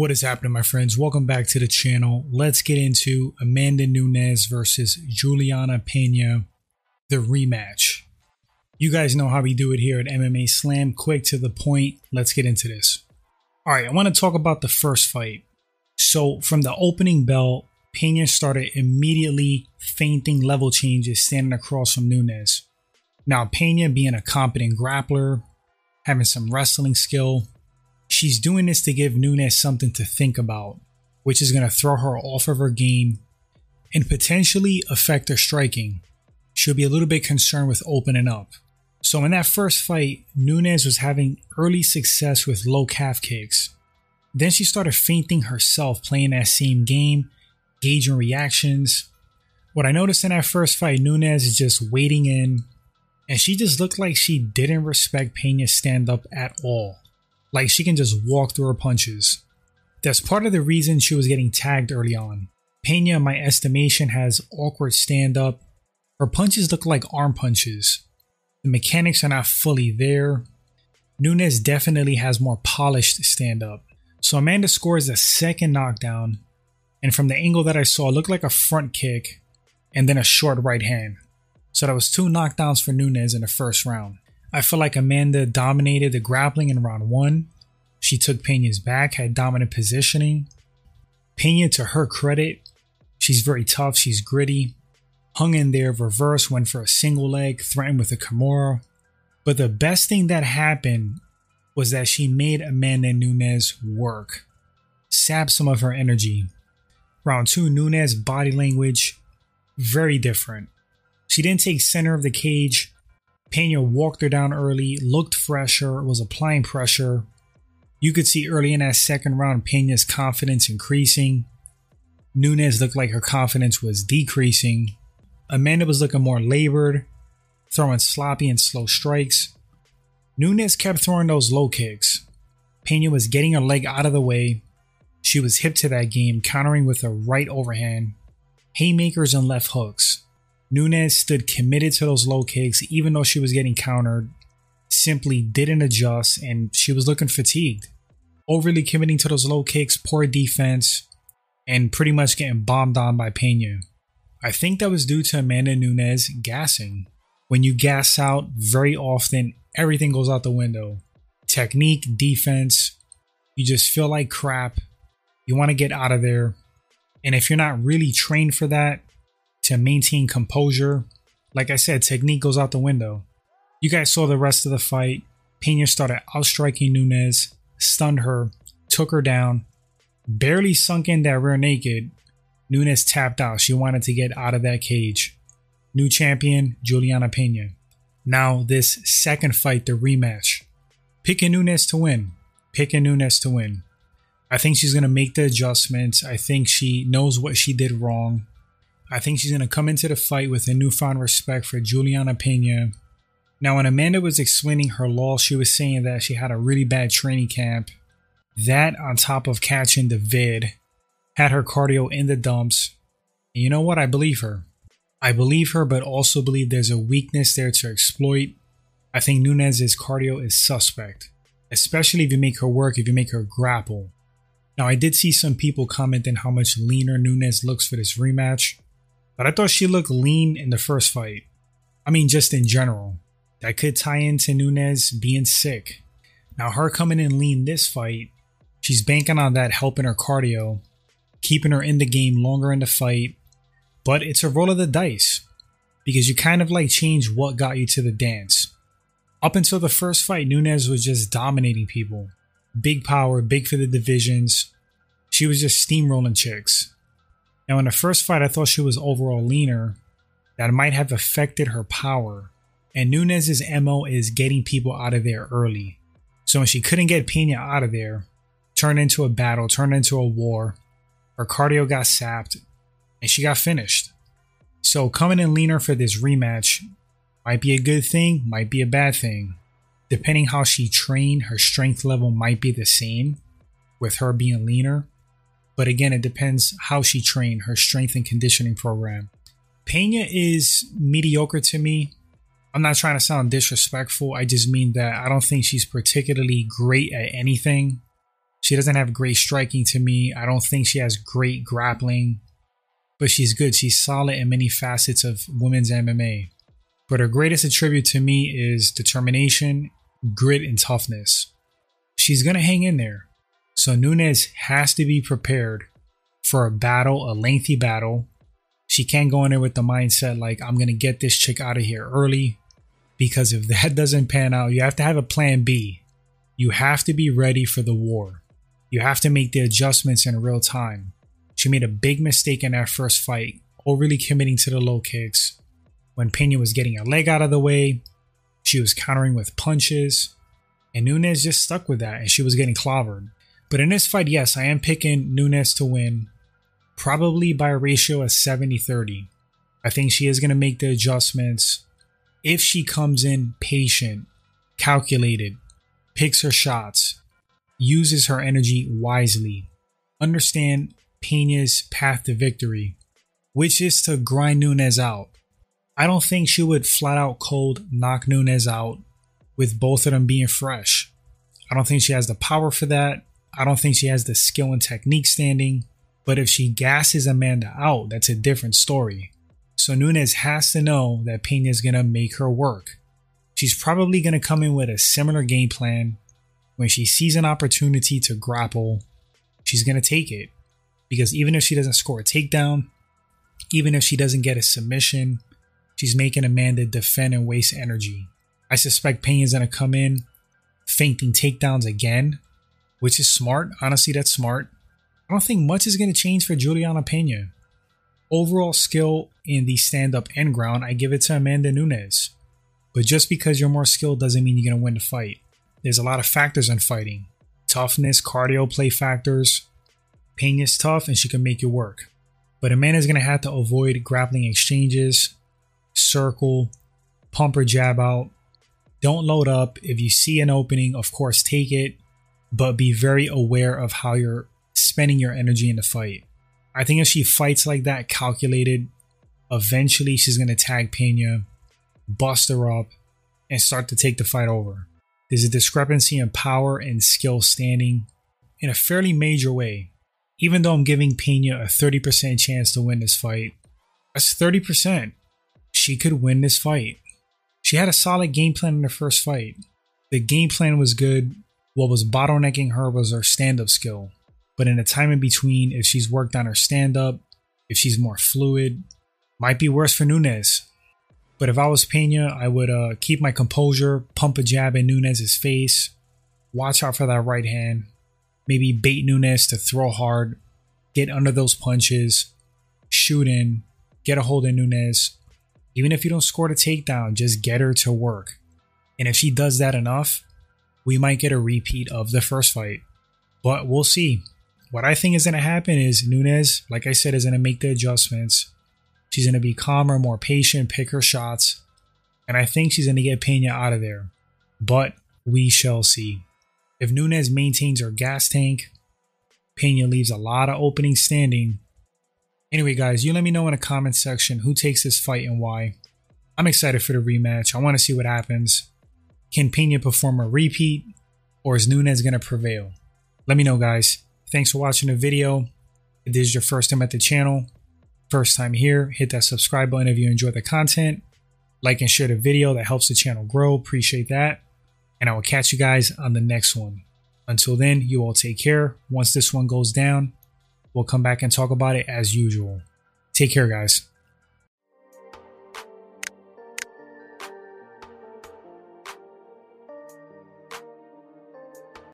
What is happening, my friends? Welcome back to the channel. Let's get into Amanda Nunes versus Julianna Pena, the rematch. You guys know how we do it here at MMA Slam. Quick to the point. Let's get into this. All right, I want to talk about the first fight. So, from the opening bell, Pena started immediately feinting level changes standing across from Nunes. Now, Pena being a competent grappler, having some wrestling skill, she's doing this to give Nunes something to think about, which is going to throw her off of her game and potentially affect her striking. She'll be a little bit concerned with opening up. So in that first fight, Nunes was having early success with low calf kicks. Then she started feinting herself, playing that same game, gauging reactions. What I noticed in that first fight, Nunes is just waiting in, and she just looked like she didn't respect Pena's stand up at all. Like she can just walk through her punches. That's part of the reason she was getting tagged early on. Pena, in my estimation, has awkward stand up. Her punches look like arm punches. The mechanics are not fully there. Nunes definitely has more polished stand up. So Amanda scores a second knockdown, and from the angle that I saw, it looked like a front kick and then a short right hand. So that was two knockdowns for Nunes in the first round. I feel like Amanda dominated the grappling in round one. She took Pena's back, had dominant positioning. Pena, to her credit, she's very tough, she's gritty, hung in there, reverse, went for a single leg, threatened with a Kimura. But the best thing that happened was that she made Amanda Nunes work, sap some of her energy. Round two, Nunes' body language, very different. She didn't take center of the cage. Pena walked her down early, looked fresher, was applying pressure. You could see early in that second round Pena's confidence increasing. Nunes looked like her confidence was decreasing. Amanda was looking more labored, throwing sloppy and slow strikes. Nunes kept throwing those low kicks. Pena was getting her leg out of the way. She was hip to that game, countering with a right overhand, haymakers, and left hooks. Nunes stood committed to those low kicks, even though she was getting countered, simply didn't adjust, and she was looking fatigued. Overly committing to those low kicks, poor defense, and pretty much getting bombed on by Pena. I think that was due to Amanda Nunes gassing. When you gas out very often, everything goes out the window. Technique, defense, you just feel like crap. You want to get out of there. And if you're not really trained for that, to maintain composure, like I said, technique goes out the window. You guys saw the rest of the fight. Pena started outstriking Nunes, stunned her, took her down, barely sunk in that rear naked, Nunes tapped out. She wanted to get out of that cage. New champion, Julianna Pena. Now, this second fight, the rematch. Picking Nunes to win. Picking Nunes to win. I think she's going to make the adjustments. I think she knows what she did wrong. I think she's going to come into the fight with a newfound respect for Julianna Pena. Now, when Amanda was explaining her loss, she was saying that she had a really bad training camp. That, on top of catching the vid, had her cardio in the dumps. And you know what? I believe her. I believe her, but also believe there's a weakness there to exploit. I think Nunes's cardio is suspect, especially if you make her work, if you make her grapple. Now, I did see some people commenting how much leaner Nunes looks for this rematch, but I thought she looked lean in the first fight. I mean, just in general. That could tie into Nunes being sick. Now, her coming in lean this fight, she's banking on that helping her cardio, keeping her in the game longer in the fight. But it's a roll of the dice because you kind of like change what got you to the dance. Up until the first fight, Nunes was just dominating people. Big power, big for the divisions. She was just steamrolling chicks. Now, in the first fight, I thought she was overall leaner. That might have affected her power. And Nunes's MO is getting people out of there early. So when she couldn't get Pena out of there, turned into a battle, turned into a war, her cardio got sapped and she got finished. So coming in leaner for this rematch might be a good thing, might be a bad thing. Depending how she trained, her strength level might be the same with her being leaner. But again, it depends how she trained, her strength and conditioning program. Pena is mediocre to me. I'm not trying to sound disrespectful. I just mean that I don't think she's particularly great at anything. She doesn't have great striking to me. I don't think she has great grappling, but she's good. She's solid in many facets of women's MMA. But her greatest attribute to me is determination, grit, and toughness. She's going to hang in there. So Nunes has to be prepared for a battle, a lengthy battle. She can't go in there with the mindset like, I'm going to get this chick out of here early. Because if that doesn't pan out, you have to have a plan B. You have to be ready for the war. You have to make the adjustments in real time. She made a big mistake in that first fight, overly committing to the low kicks. When Pena was getting a leg out of the way, she was countering with punches, and Nunes just stuck with that, and she was getting clobbered. But in this fight, yes, I am picking Nunes to win, probably by a ratio of 70 30. I think she is going to make the adjustments if she comes in patient, calculated, picks her shots, uses her energy wisely, understand Pena's path to victory, which is to grind Nunes out. I don't think she would flat out cold knock Nunes out with both of them being fresh. I don't think she has the power for that. I don't think she has the skill and technique standing. But if she gasses Amanda out, that's a different story. So Nunes has to know that Pena is going to make her work. She's probably going to come in with a similar game plan. When she sees an opportunity to grapple, she's going to take it. Because even if she doesn't score a takedown, even if she doesn't get a submission, she's making Amanda defend and waste energy. I suspect Pena's going to come in feinting takedowns again which is smart. Honestly, that's smart. I don't think much is going to change for Julianna Pena. Overall skill in the stand up and ground, I give it to Amanda Nunes. But just because you're more skilled doesn't mean you're going to win the fight. There's a lot of factors in fighting toughness, cardio play factors. Pena's tough and she can make you work. But Amanda's going to have to avoid grappling exchanges, circle, pump or jab out. Don't load up. If you see an opening, of course, take it but be very aware of how you're spending your energy in the fight. I think if she fights like that, calculated, eventually she's going to tag Pena, bust her up, and start to take the fight over. There's a discrepancy in power and skill standing in a fairly major way. Even though I'm giving Pena a 30% chance to win this fight, that's 30%. She could win this fight. She had a solid game plan in the first fight. The game plan was good. What was bottlenecking her was her stand up skill. But in the time in between, if she's worked on her stand up, if she's more fluid, might be worse for Nunes. But if I was Pena, I would uh, keep my composure, pump a jab in Nunes's face, watch out for that right hand, maybe bait Nunes to throw hard, get under those punches, shoot in, get a hold of Nunes. Even if you don't score the takedown, just get her to work. And if she does that enough, we might get a repeat of the first fight. But we'll see. What I think is going to happen is Nunes, like I said, is going to make the adjustments. She's going to be calmer, more patient, pick her shots. And I think she's going to get Pena out of there. But we shall see. If Nunes maintains her gas tank, Pena leaves a lot of openings standing. Anyway, guys, you let me know in the comments section who takes this fight and why. I'm excited for the rematch. I want to see what happens. Can Pena perform a repeat or is Nunes going to prevail? Let me know, guys. Thanks for watching the video. If this is your first time at the channel, first time here, hit that subscribe button if you enjoy the content. Like and share the video, that helps the channel grow. Appreciate that. And I will catch you guys on the next one. Until then, you all take care. Once this one goes down, we'll come back and talk about it as usual. Take care, guys.